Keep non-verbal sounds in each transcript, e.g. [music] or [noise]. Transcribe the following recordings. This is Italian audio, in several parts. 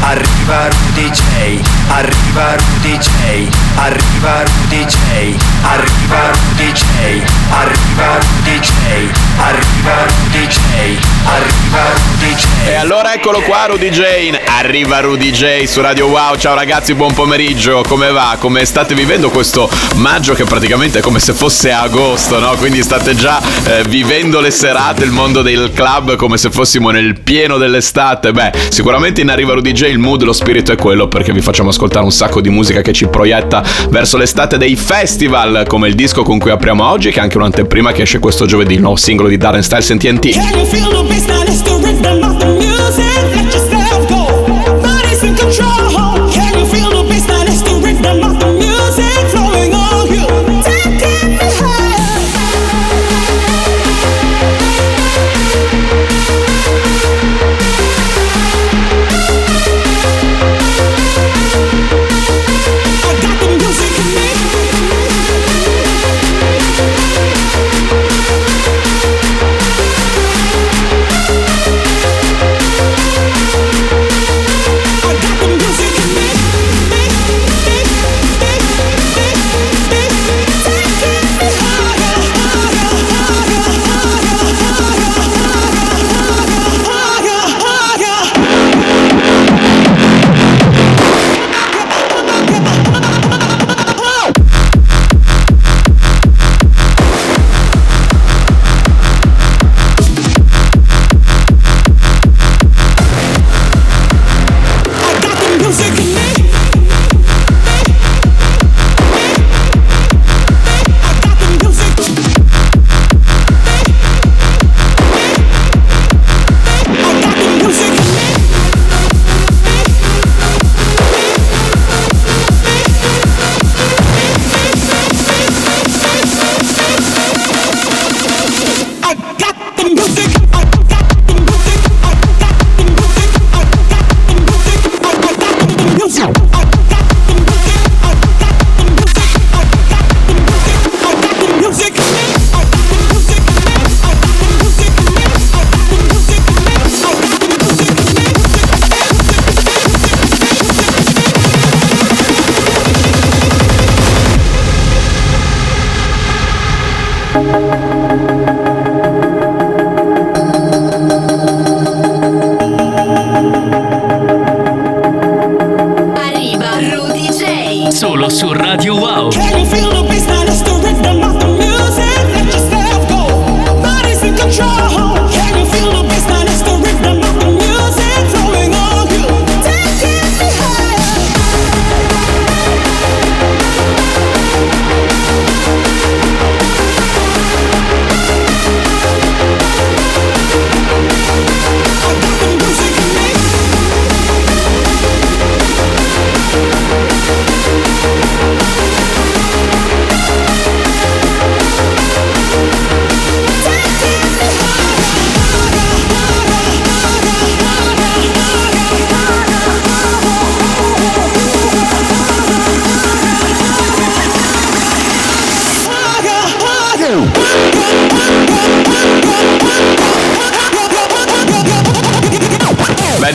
Arriva Rudy J. Arriva Rudy J. Arriva Rudy J. Arriva Rudy J. Arriva Rudy J. Arriva Rudy J. Arriva Rudy J. E allora eccolo qua Rudy Jane, arriva Rudy J su Radio Wow, ciao ragazzi buon pomeriggio, come va? Come state vivendo questo maggio che praticamente è come se fosse agosto, no? Quindi state già eh, vivendo le serate, il mondo del club come se fossimo nel pieno dell'estate, beh sicuramente in arriva Rudy J il mood, lo spirito è quello perché vi facciamo ascoltare un sacco di musica che ci proietta verso l'estate dei festival come il disco con cui apriamo oggi che è anche un'anteprima che esce questo giovedì, il nuovo singolo di Darren Styles in TNT. rifle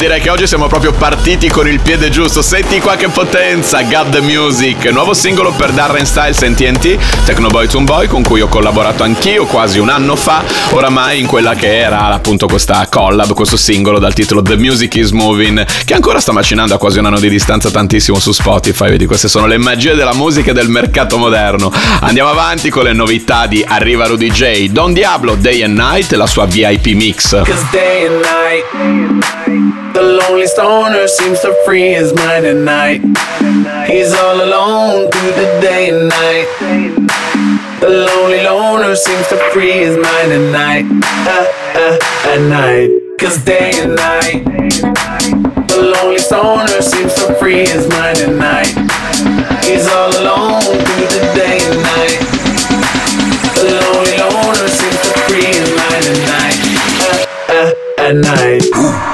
direi che oggi siamo proprio partiti con il piede giusto, senti qua che potenza, Got the Music, nuovo singolo per Darren Styles and TNT, Tecnoboy Boy con cui ho collaborato anch'io quasi un anno fa, oramai in quella che era appunto questa collab, questo singolo dal titolo The Music is Moving, che ancora sta macinando a quasi un anno di distanza tantissimo su Spotify, vedi queste sono le magie della musica e del mercato moderno. Andiamo avanti con le novità di Arriva Rudy J, Don Diablo, Day and Night, la sua VIP mix. Cause day and night, lonely stoner seems to free his mind at night. He's all alone through the day and night. The lonely loner seems to free his mind at night. Uh, uh, at night. Cause day and night, the lonely stoner seems to free his mind at night. He's all alone through the day and night. The lonely loner seems to free his mind at night. Uh, uh, at night.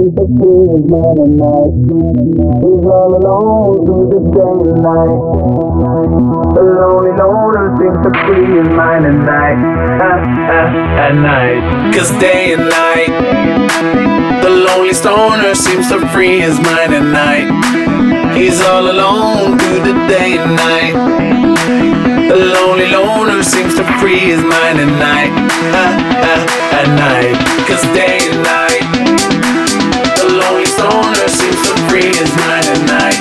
He's all alone through the day and night. The lonely loner seems to free his mind at night. [laughs] At night. Cause day and night. The lonely stoner seems to free his mind at night. He's all alone through the day and night. The lonely loner seems to free his mind at night. [laughs] At night. Cause day and night. Stoner seems to free his mind at night.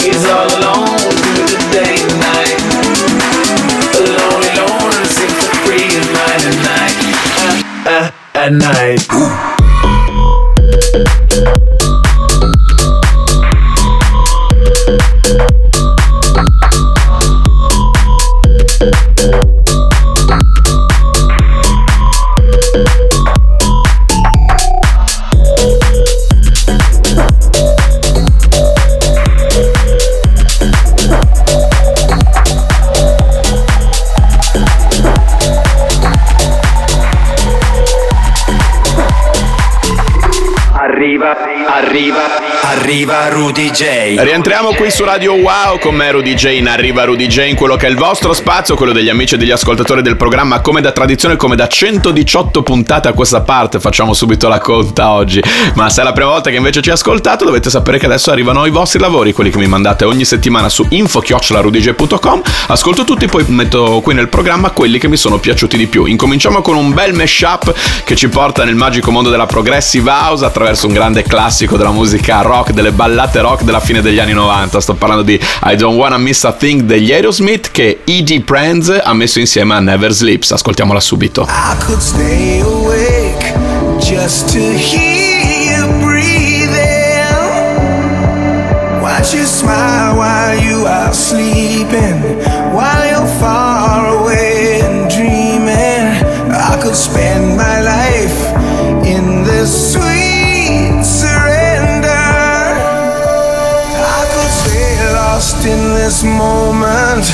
He's all alone through the day and night. The lonely loner seems to free his mind at night. Uh, uh, at night. Arriva, arriva, arriva Rudy J. Rientriamo qui su Radio Wow con me Rudy J in Arriva Rudy J in quello che è il vostro spazio, quello degli amici e degli ascoltatori del programma come da tradizione, come da 118 puntate a questa parte, facciamo subito la conta oggi. Ma se è la prima volta che invece ci ascoltate dovete sapere che adesso arrivano i vostri lavori, quelli che mi mandate ogni settimana su info-rudyj.com. Ascolto tutti, poi metto qui nel programma quelli che mi sono piaciuti di più. Incominciamo con un bel mashup che ci porta nel magico mondo della progressive house attraverso un grande classico della musica rock, delle ballate rock della fine degli anni 90. Sto parlando di I Don't Wanna Miss a Thing degli Aerosmith che E.D. Pranz ha messo insieme a Never Sleeps. Ascoltiamola subito. I could stay awake just to hear you breathing. Watch you smile while you are sleeping, while you're far away and dreaming. I could spend my life in this sweet this moment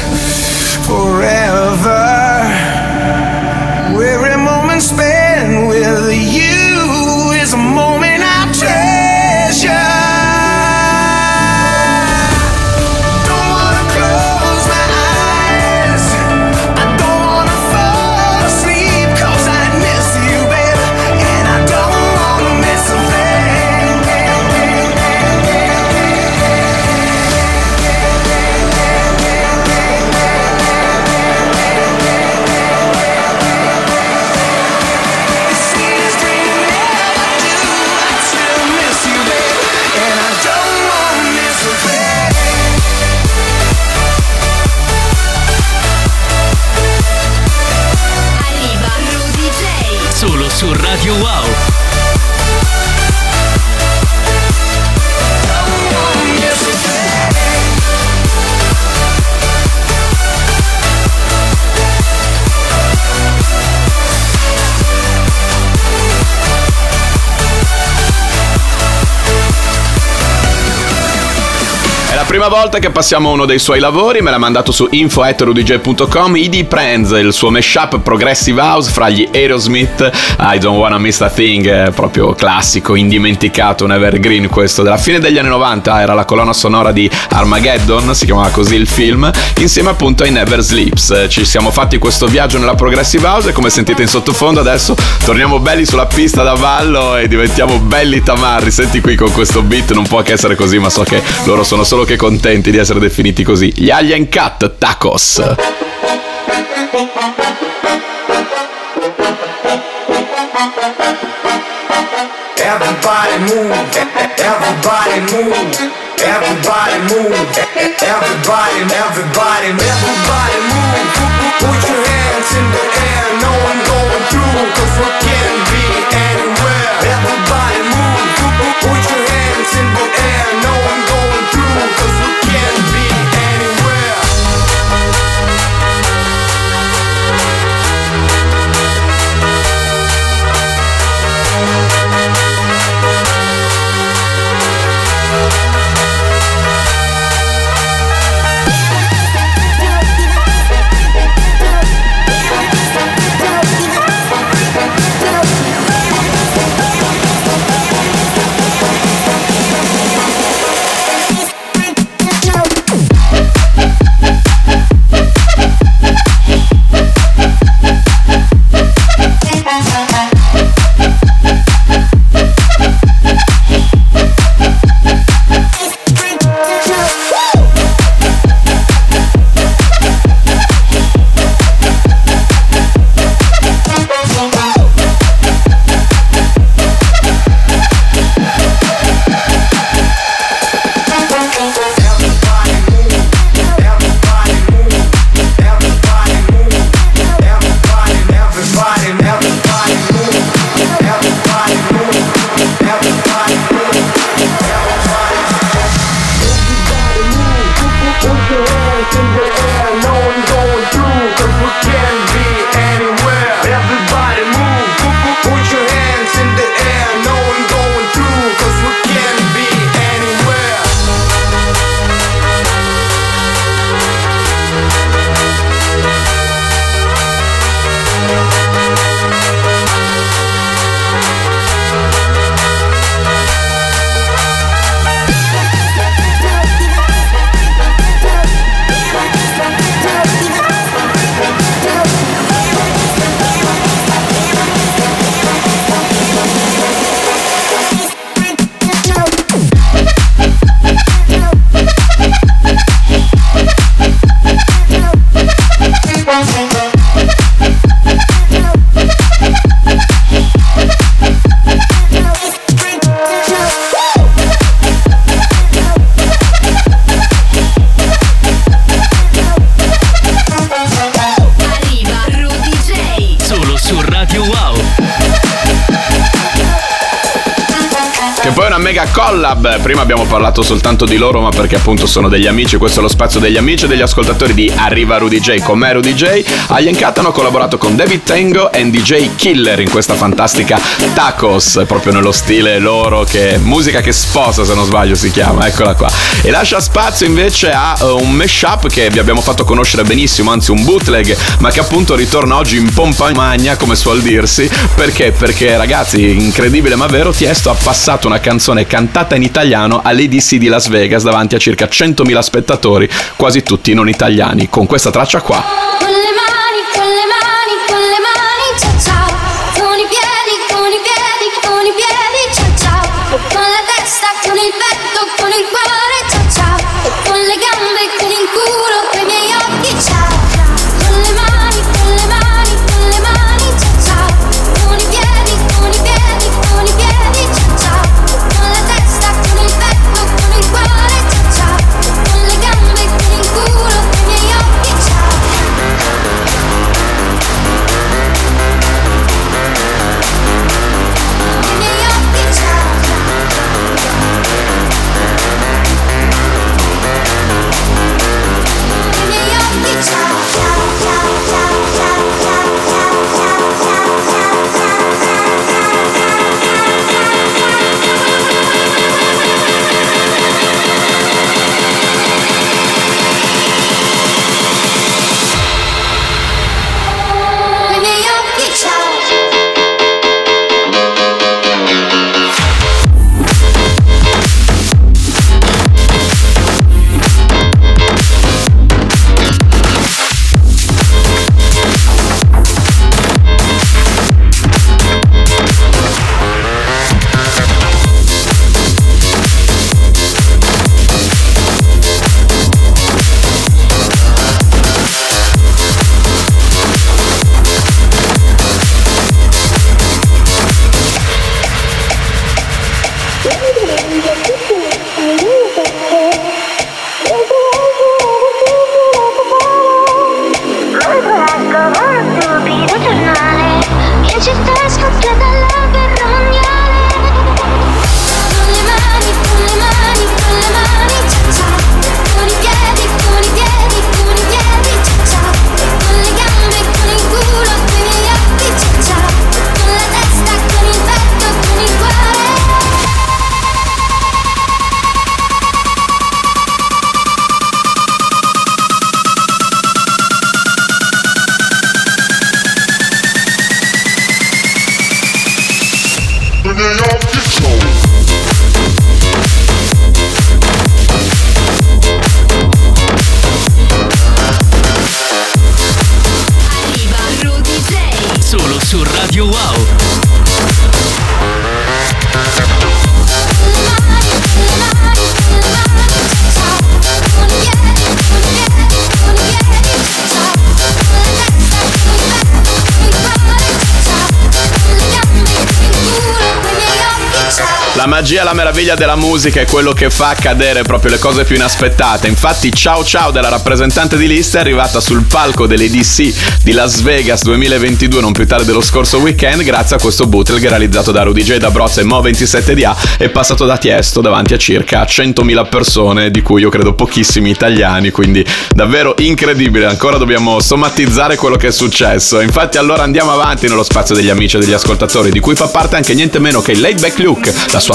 forever. Prima volta che passiamo a uno dei suoi lavori, me l'ha mandato su info.rudyj.com ID Pranz, il suo mashup Progressive House fra gli Aerosmith, I Don't Wanna Miss a Thing, è proprio classico, indimenticato, un evergreen questo, della fine degli anni 90, era la colonna sonora di Armageddon, si chiamava così il film, insieme appunto ai Never Sleeps. Ci siamo fatti questo viaggio nella Progressive House e come sentite in sottofondo adesso torniamo belli sulla pista da ballo e diventiamo belli tamarri, senti qui con questo beat, non può che essere così, ma so che loro sono solo che contenti di essere definiti così. Gli Alien Cat Tacos. Everybody move, everybody move, everybody move, everybody, everybody, everybody move. Put your hands in the air, no one going through, cause we can parlato soltanto di loro, ma perché appunto sono degli amici. Questo è lo spazio degli amici e degli ascoltatori di Arriva Rudy J. Con me Rudy J. Agli Encat hanno collaborato con David Tango e DJ Killer in questa fantastica Tacos, proprio nello stile loro, che musica che sposa, se non sbaglio si chiama. Eccola qua. E lascia spazio invece a uh, un mashup che vi abbiamo fatto conoscere benissimo, anzi un bootleg, ma che appunto ritorna oggi in pompa magna, come suol dirsi. Perché? Perché ragazzi, incredibile ma vero, Tiesto ha passato una canzone cantata in italiano all'ADC di Las Vegas davanti a circa 100.000 spettatori, quasi tutti non italiani, con questa traccia qua. you wow. La magia e la meraviglia della musica è quello che fa accadere proprio le cose più inaspettate. Infatti, Ciao Ciao della rappresentante di lista è arrivata sul palco dell'EDC di Las Vegas 2022, non più tardi dello scorso weekend, grazie a questo bootleg realizzato da Rudy J, da Broz e Mo27DA. È passato da Tiesto davanti a circa 100.000 persone, di cui io credo pochissimi italiani. Quindi, davvero incredibile. Ancora dobbiamo somatizzare quello che è successo. Infatti, allora andiamo avanti nello spazio degli amici e degli ascoltatori, di cui fa parte anche niente meno che il Laid Back Luke, la sua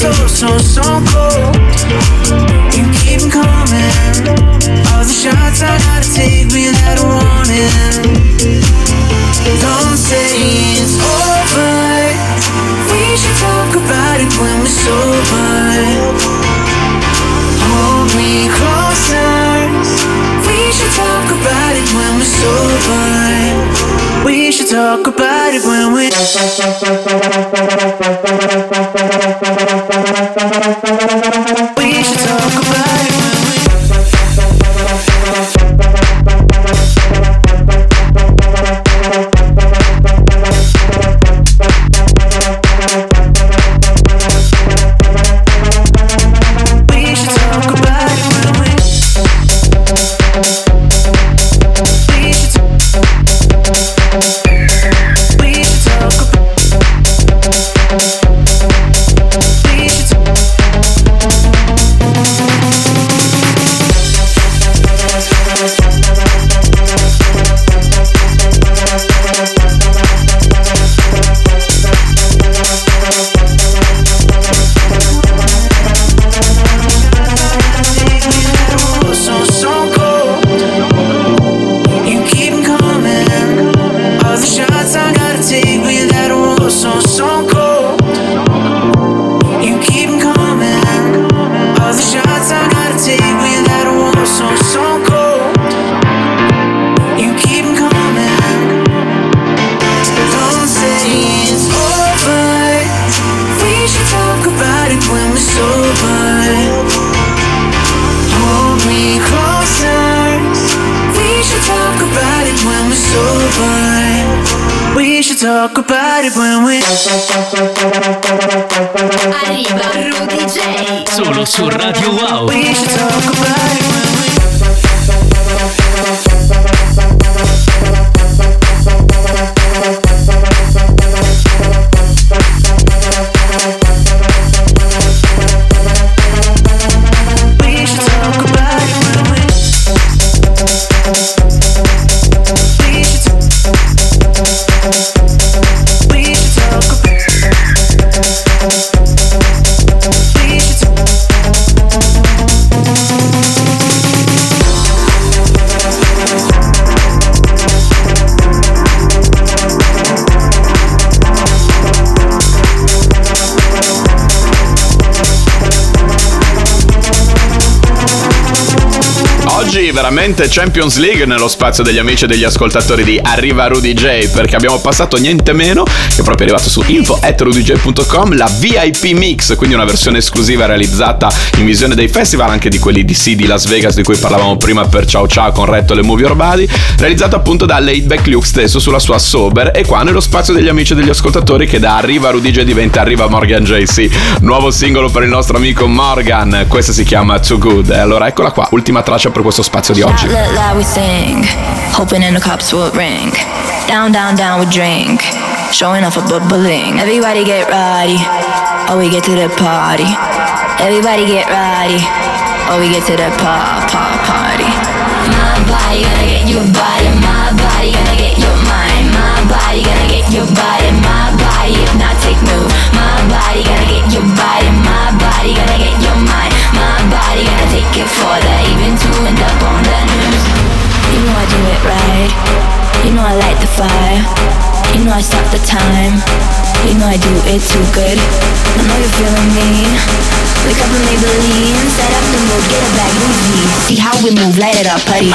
So, so, so, cold. You keep coming. All the shots I gotta take without a warning. Don't say it's over. We should talk about it when we're sober. Hold me closer. We should talk about it when we're sober. We should talk about it when we're. Talk about it when we. Arriva Rudy J. Solo su Radio Wow. We should talk about it veramente Champions League nello spazio degli amici e degli ascoltatori di Arriva Rudy J perché abbiamo passato niente meno che proprio arrivato su info.rudyj.com la VIP Mix, quindi una versione esclusiva realizzata in visione dei festival anche di quelli di C di Las Vegas di cui parlavamo prima per Ciao Ciao con Retto e Movie Orbali, realizzato appunto da Laidback Luke stesso sulla sua Sober e qua nello spazio degli amici e degli ascoltatori che da Arriva Rudy J diventa Arriva Morgan JC, nuovo singolo per il nostro amico Morgan, questa si chiama Too Good. E allora eccola qua, ultima traccia per questo spazio di oggi. Let loud we sing, hoping in the cops would ring. Down, down, down we drink, showing off a bubbling. Everybody get ready, oh we get to the party. Everybody get ready, oh we get to the pa pa party. My body gonna get your body, my body gonna get your mind, my body gonna get your body, my body hypnotic move. My body gonna get your body, my body gonna get your mind. My body gonna take it further, even to end up on the news. You know I do it right. You know I light the fire. You know I stop the time. You know I do it too good. I know you're feeling me. Wake up Maybelline, set up the mood, get Louis V. See how we move, light it up, buddy.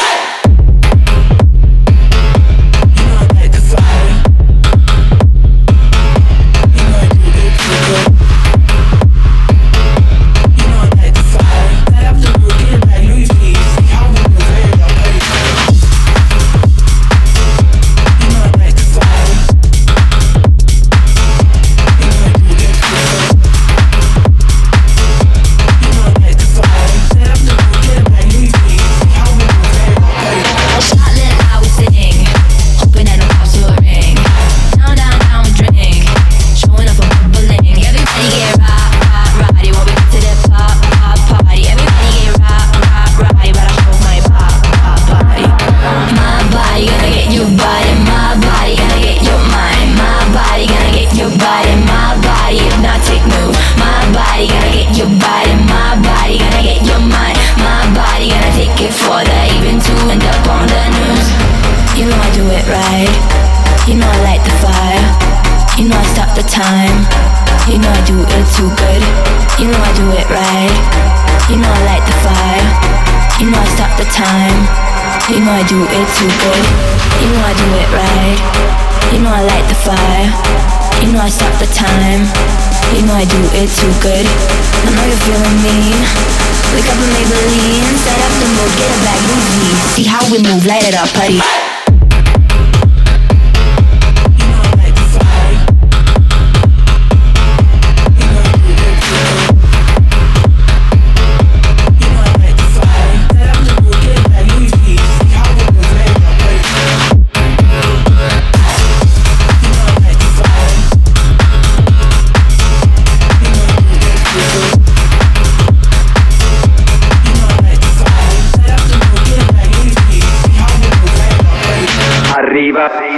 Do it too good. You know I do it right. You know I light the fire. You know I stop the time. You know I do it too good. I know you're feeling me. Wake up and Maybelline, set up the mood, get a bag, V. See how we move, light it up, buddy.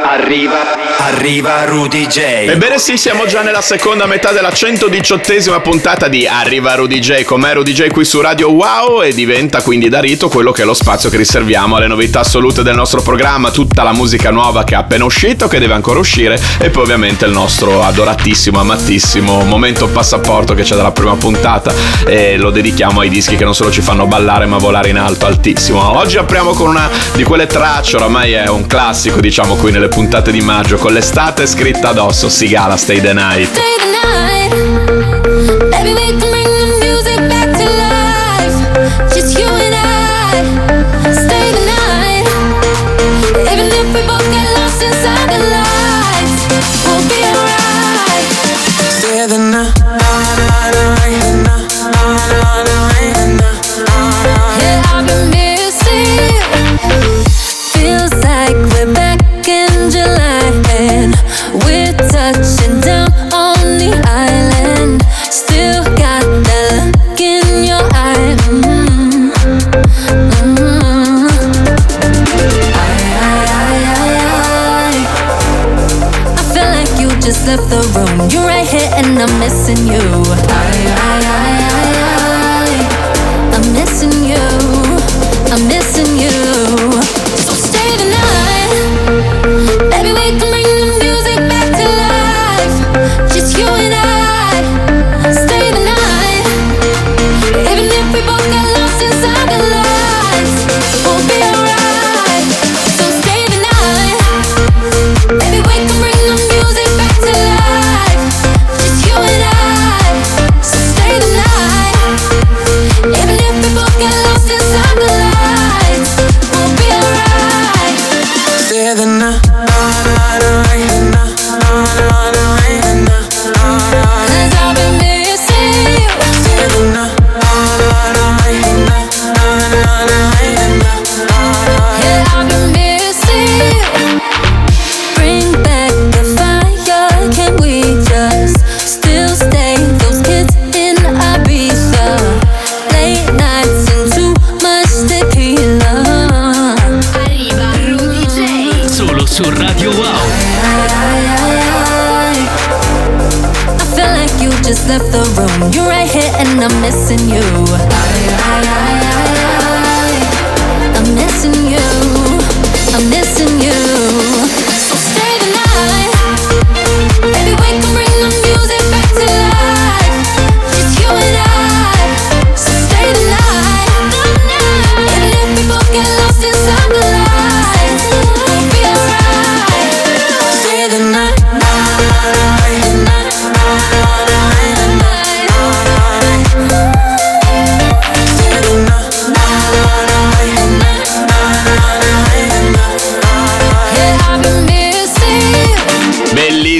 Arriva, arriva Rudy J. Ebbene sì, siamo già nella seconda metà della 118esima puntata di Arriva Rudy J con me Rudy J qui su Radio Wow e diventa quindi da rito quello che è lo spazio che riserviamo alle novità assolute del nostro programma, tutta la musica nuova che è appena uscita o che deve ancora uscire e poi ovviamente il nostro adoratissimo, amatissimo momento passaporto che c'è dalla prima puntata e lo dedichiamo ai dischi che non solo ci fanno ballare ma volare in alto altissimo. Oggi apriamo con una di quelle tracce, oramai è un classico diciamo qui nelle puntate di maggio con l'estate scritta addosso, Sigala Stay the Night. Stay the night. Left the room. You're right here and I'm missing you.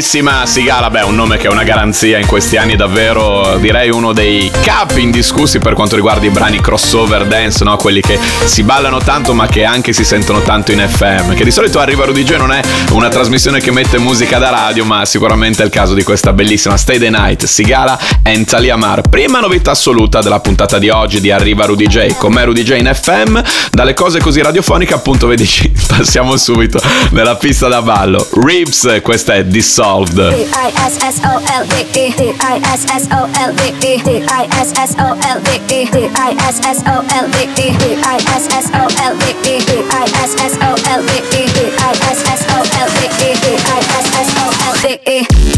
Bellissima. Sigala, beh, un nome che è una garanzia in questi anni, davvero direi uno dei capi indiscussi per quanto riguarda i brani crossover dance, no? quelli che si ballano tanto ma che anche si sentono tanto in FM. Che di solito Arriva Rudy J non è una trasmissione che mette musica da radio, ma sicuramente è il caso di questa bellissima Stay the Night, Sigala e Talia Mar. Prima novità assoluta della puntata di oggi di Arriva Rudy J, con me Rudy J in FM, dalle cose così radiofoniche appunto vedici, passiamo subito nella pista da ballo. Ribs, questa è Dissolved. L V E D I S S O L V E D I S S O L V E D I S S O L V E D I S S O L V E D I S S O L V E D I S S O L V E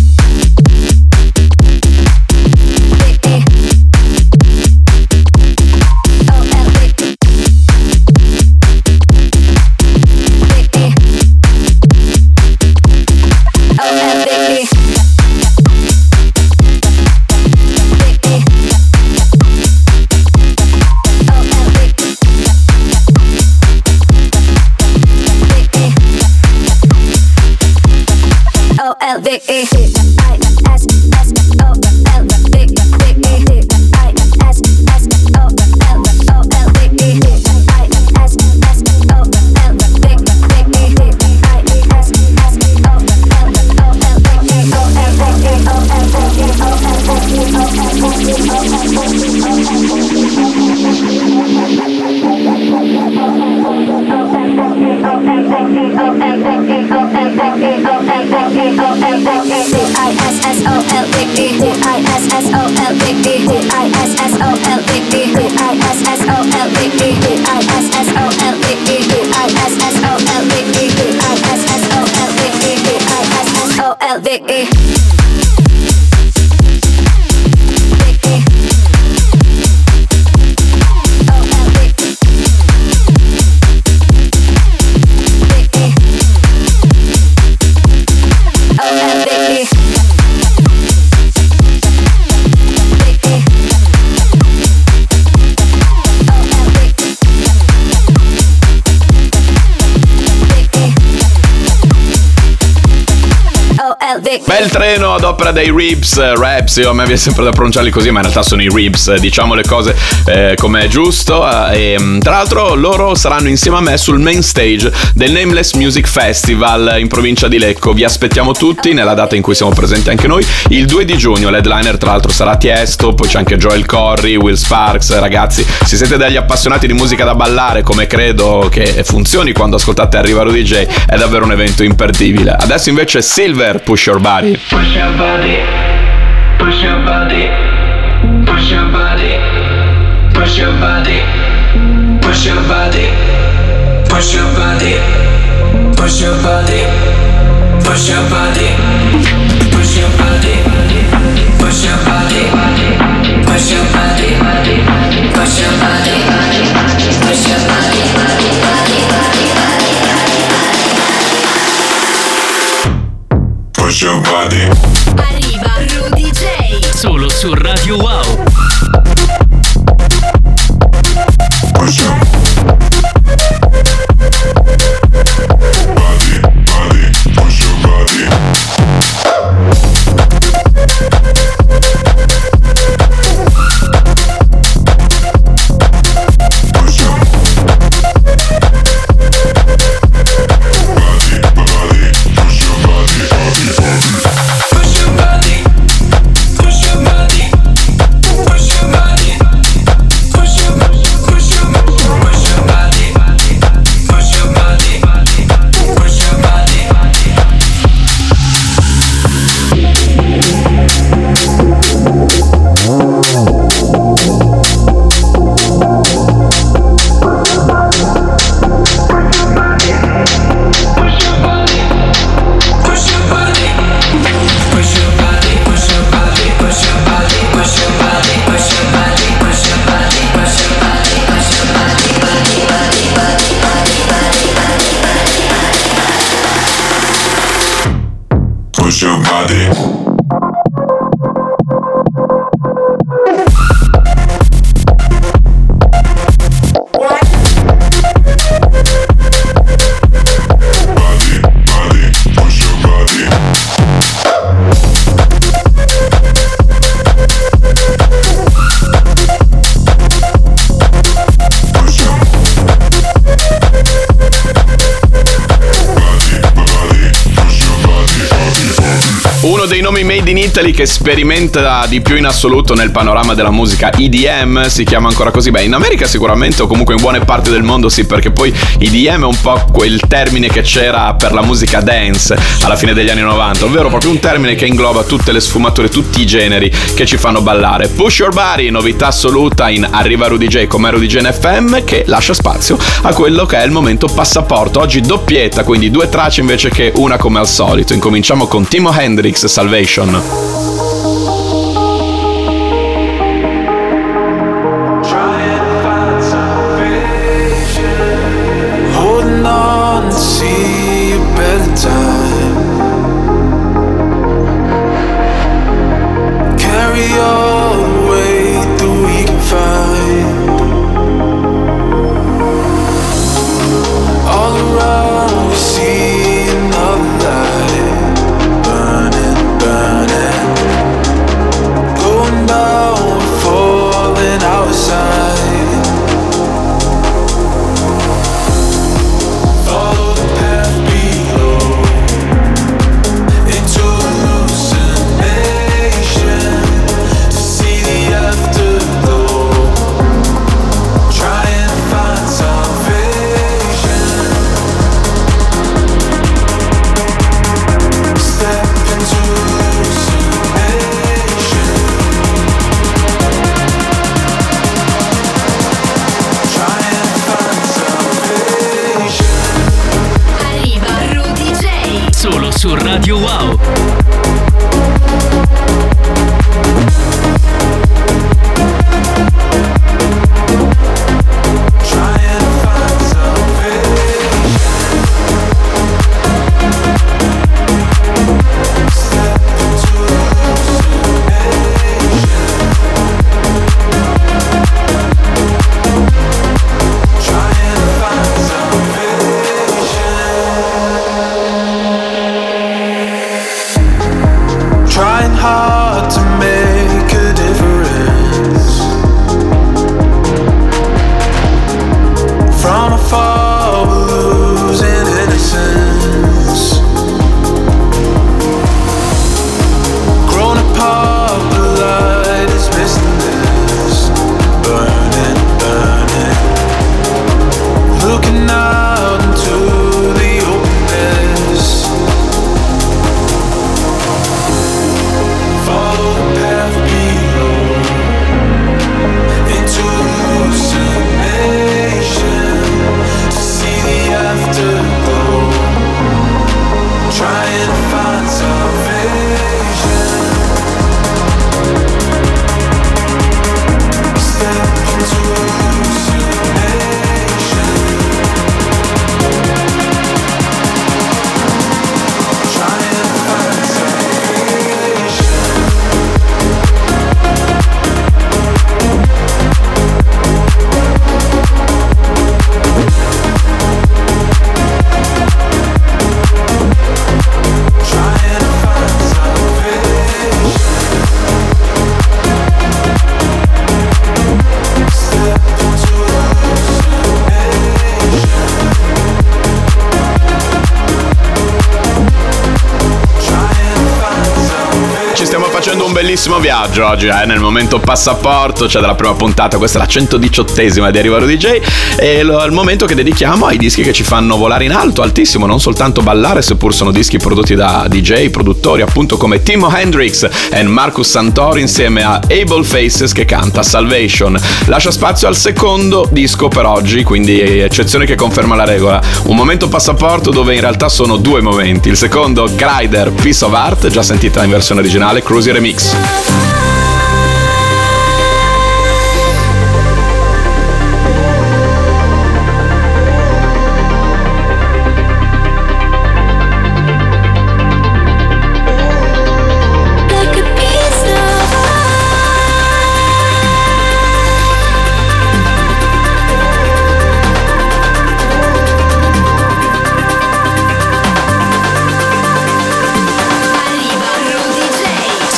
opera dei Ribs, eh, Raps, io a me viene sempre da pronunciarli così, ma in realtà sono i Ribs, eh, diciamo le cose eh, come è giusto. eh, e, mm, tra l'altro loro saranno insieme a me sul main stage del Nameless Music Festival in provincia di Lecco. Vi aspettiamo tutti nella data in cui siamo presenti anche noi, il 2 di giugno. L'headliner tra l'altro sarà Tiesto, poi c'è anche Joel Corry, Will Sparks. Ragazzi, se siete degli appassionati di musica da ballare, come credo che funzioni quando ascoltate Arriva Rudy J, è davvero un evento imperdibile. Adesso invece Silver, Push Your Body. Push your body, push your body, push your body, push your body, push your body, push your body, push your body, push your body, push your body, push your body, su Radio Wow. Italy che sperimenta di più in assoluto nel panorama della musica EDM, si chiama ancora così. Beh, in America sicuramente o comunque in buone parti del mondo sì, perché poi EDM è un po' quel termine che c'era per la musica dance alla fine degli anni 90, ovvero proprio un termine che ingloba tutte le sfumature, tutti i generi che ci fanno ballare. Push Your Body, novità assoluta in Arriva Rudy J come Rudy J FM che lascia spazio a quello che è il momento passaporto. Oggi doppietta, quindi due tracce invece che una come al solito. Incominciamo con Timo Hendrix Salvation. Radio viaggio oggi, eh, nel momento passaporto, c'è dalla prima puntata, questa è la 118esima di Arriva DJ lo- il momento che dedichiamo ai dischi che ci fanno volare in alto, altissimo, non soltanto ballare, seppur sono dischi prodotti da DJ, produttori appunto come Timo Hendrix e Marcus Santori insieme a Able Faces che canta Salvation. Lascia spazio al secondo disco per oggi, quindi eccezione che conferma la regola. Un momento passaporto dove in realtà sono due momenti. Il secondo, Grider Piece of Art, già sentita in versione originale, Cruisy Remix.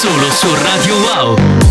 solo su Radio Wow.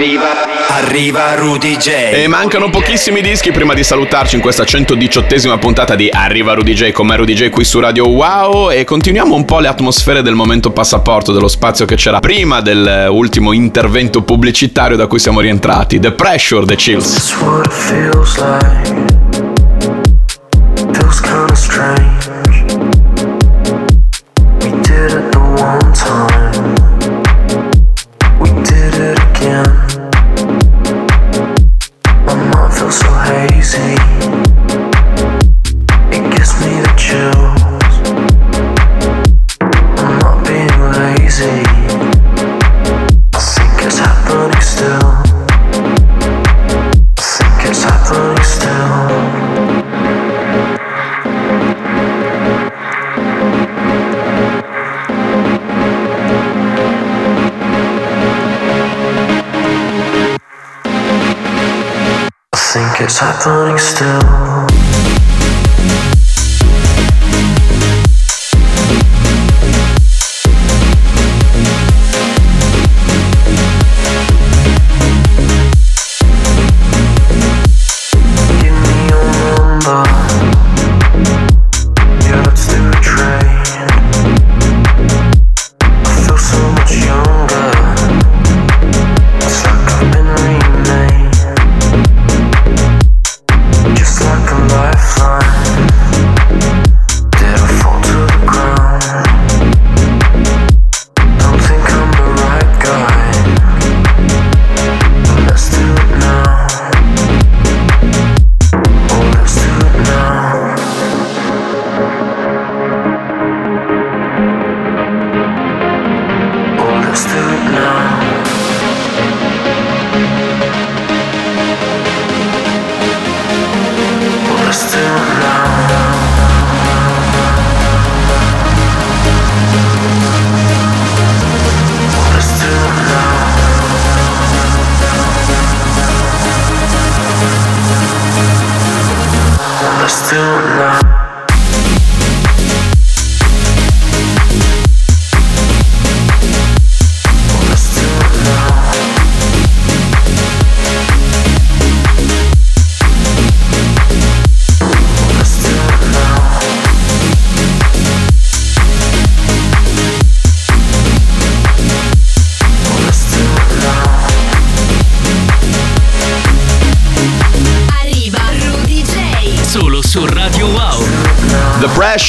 Arriva, arriva Rudy J. E mancano pochissimi dischi prima di salutarci in questa 118esima puntata di Arriva Rudy J con me Rudy J qui su Radio Wow e continuiamo un po' le atmosfere del momento passaporto, dello spazio che c'era prima dell'ultimo eh, intervento pubblicitario da cui siamo rientrati. The Pressure, The Chills. That's what it feels like.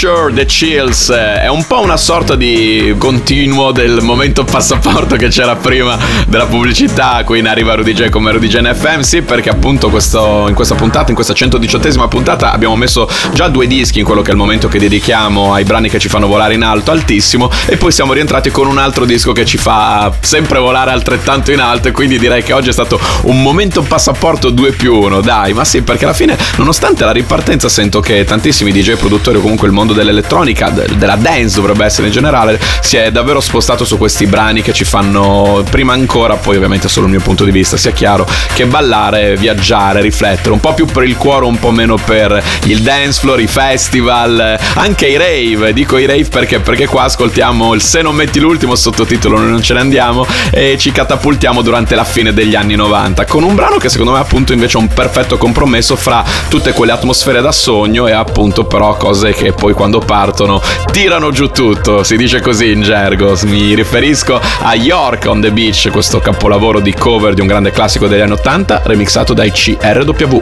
Pressure, The Chills eh, è un po' una sorta di continuo del momento passaporto che c'era prima della pubblicità. Qui in arriva Rudy J come Rudy J FM. Sì, perché appunto questo- in questa puntata, in questa 118esima puntata, abbiamo messo già due dischi in quello che è il momento che dedichiamo ai brani che ci fanno volare in alto, altissimo. E poi siamo rientrati con un altro disco che ci fa sempre volare altrettanto in alto. E quindi direi che oggi è stato un momento passaporto 2 più 1. Dai, ma sì, perché alla fine, nonostante la ripartenza, sento che tantissimi DJ produttori o comunque il mondo dell'elettronica, de- della dance dovrebbe essere in generale, si è davvero spostato su questi brani che ci fanno prima ancora, poi ovviamente solo il mio punto di vista, sia chiaro, che ballare, viaggiare, riflettere, un po' più per il cuore, un po' meno per il dance floor, i festival, anche i rave. Dico i rave perché? Perché qua ascoltiamo il Se non metti l'ultimo sottotitolo Noi non ce ne andiamo e ci catapultiamo durante la fine degli anni 90 con un brano che secondo me appunto invece è un perfetto compromesso fra tutte quelle atmosfere da sogno e appunto però cose che poi quando partono tirano giù tutto, si dice così in gergo. Mi riferisco a York on the Beach, questo capolavoro di cover di un grande classico degli anni 80 remixato dai CRW.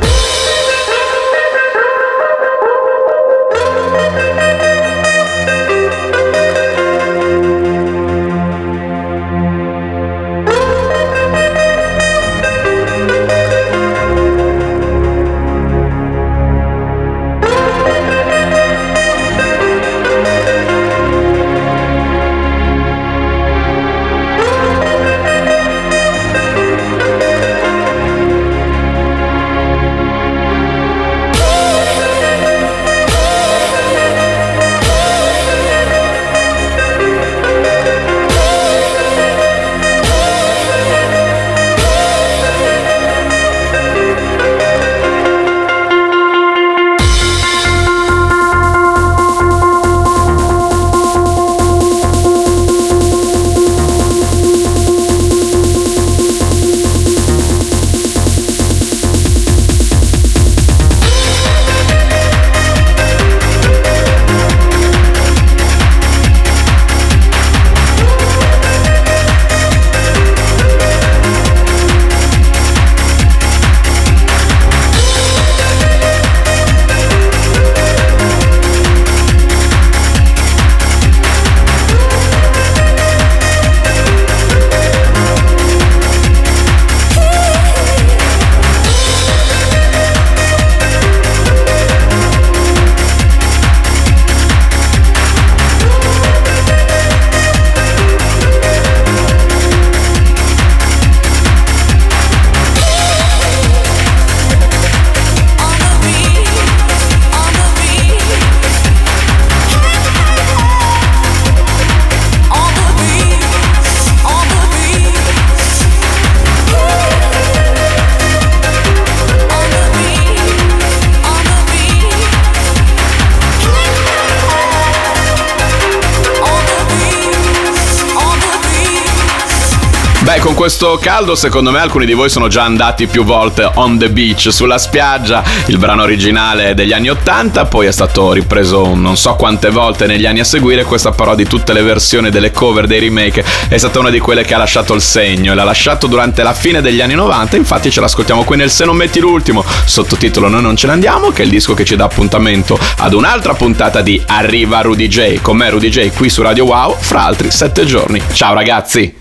Questo caldo, secondo me alcuni di voi sono già andati più volte on the beach, sulla spiaggia. Il brano originale degli anni 80, poi è stato ripreso non so quante volte negli anni a seguire. Questa però di tutte le versioni delle cover dei remake è stata una di quelle che ha lasciato il segno e l'ha lasciato durante la fine degli anni 90. Infatti ce l'ascoltiamo qui nel Se non metti l'ultimo, sottotitolo Noi non ce ne andiamo, che è il disco che ci dà appuntamento ad un'altra puntata di Arriva Rudy J. Con me Rudy J qui su Radio Wow fra altri sette giorni. Ciao ragazzi!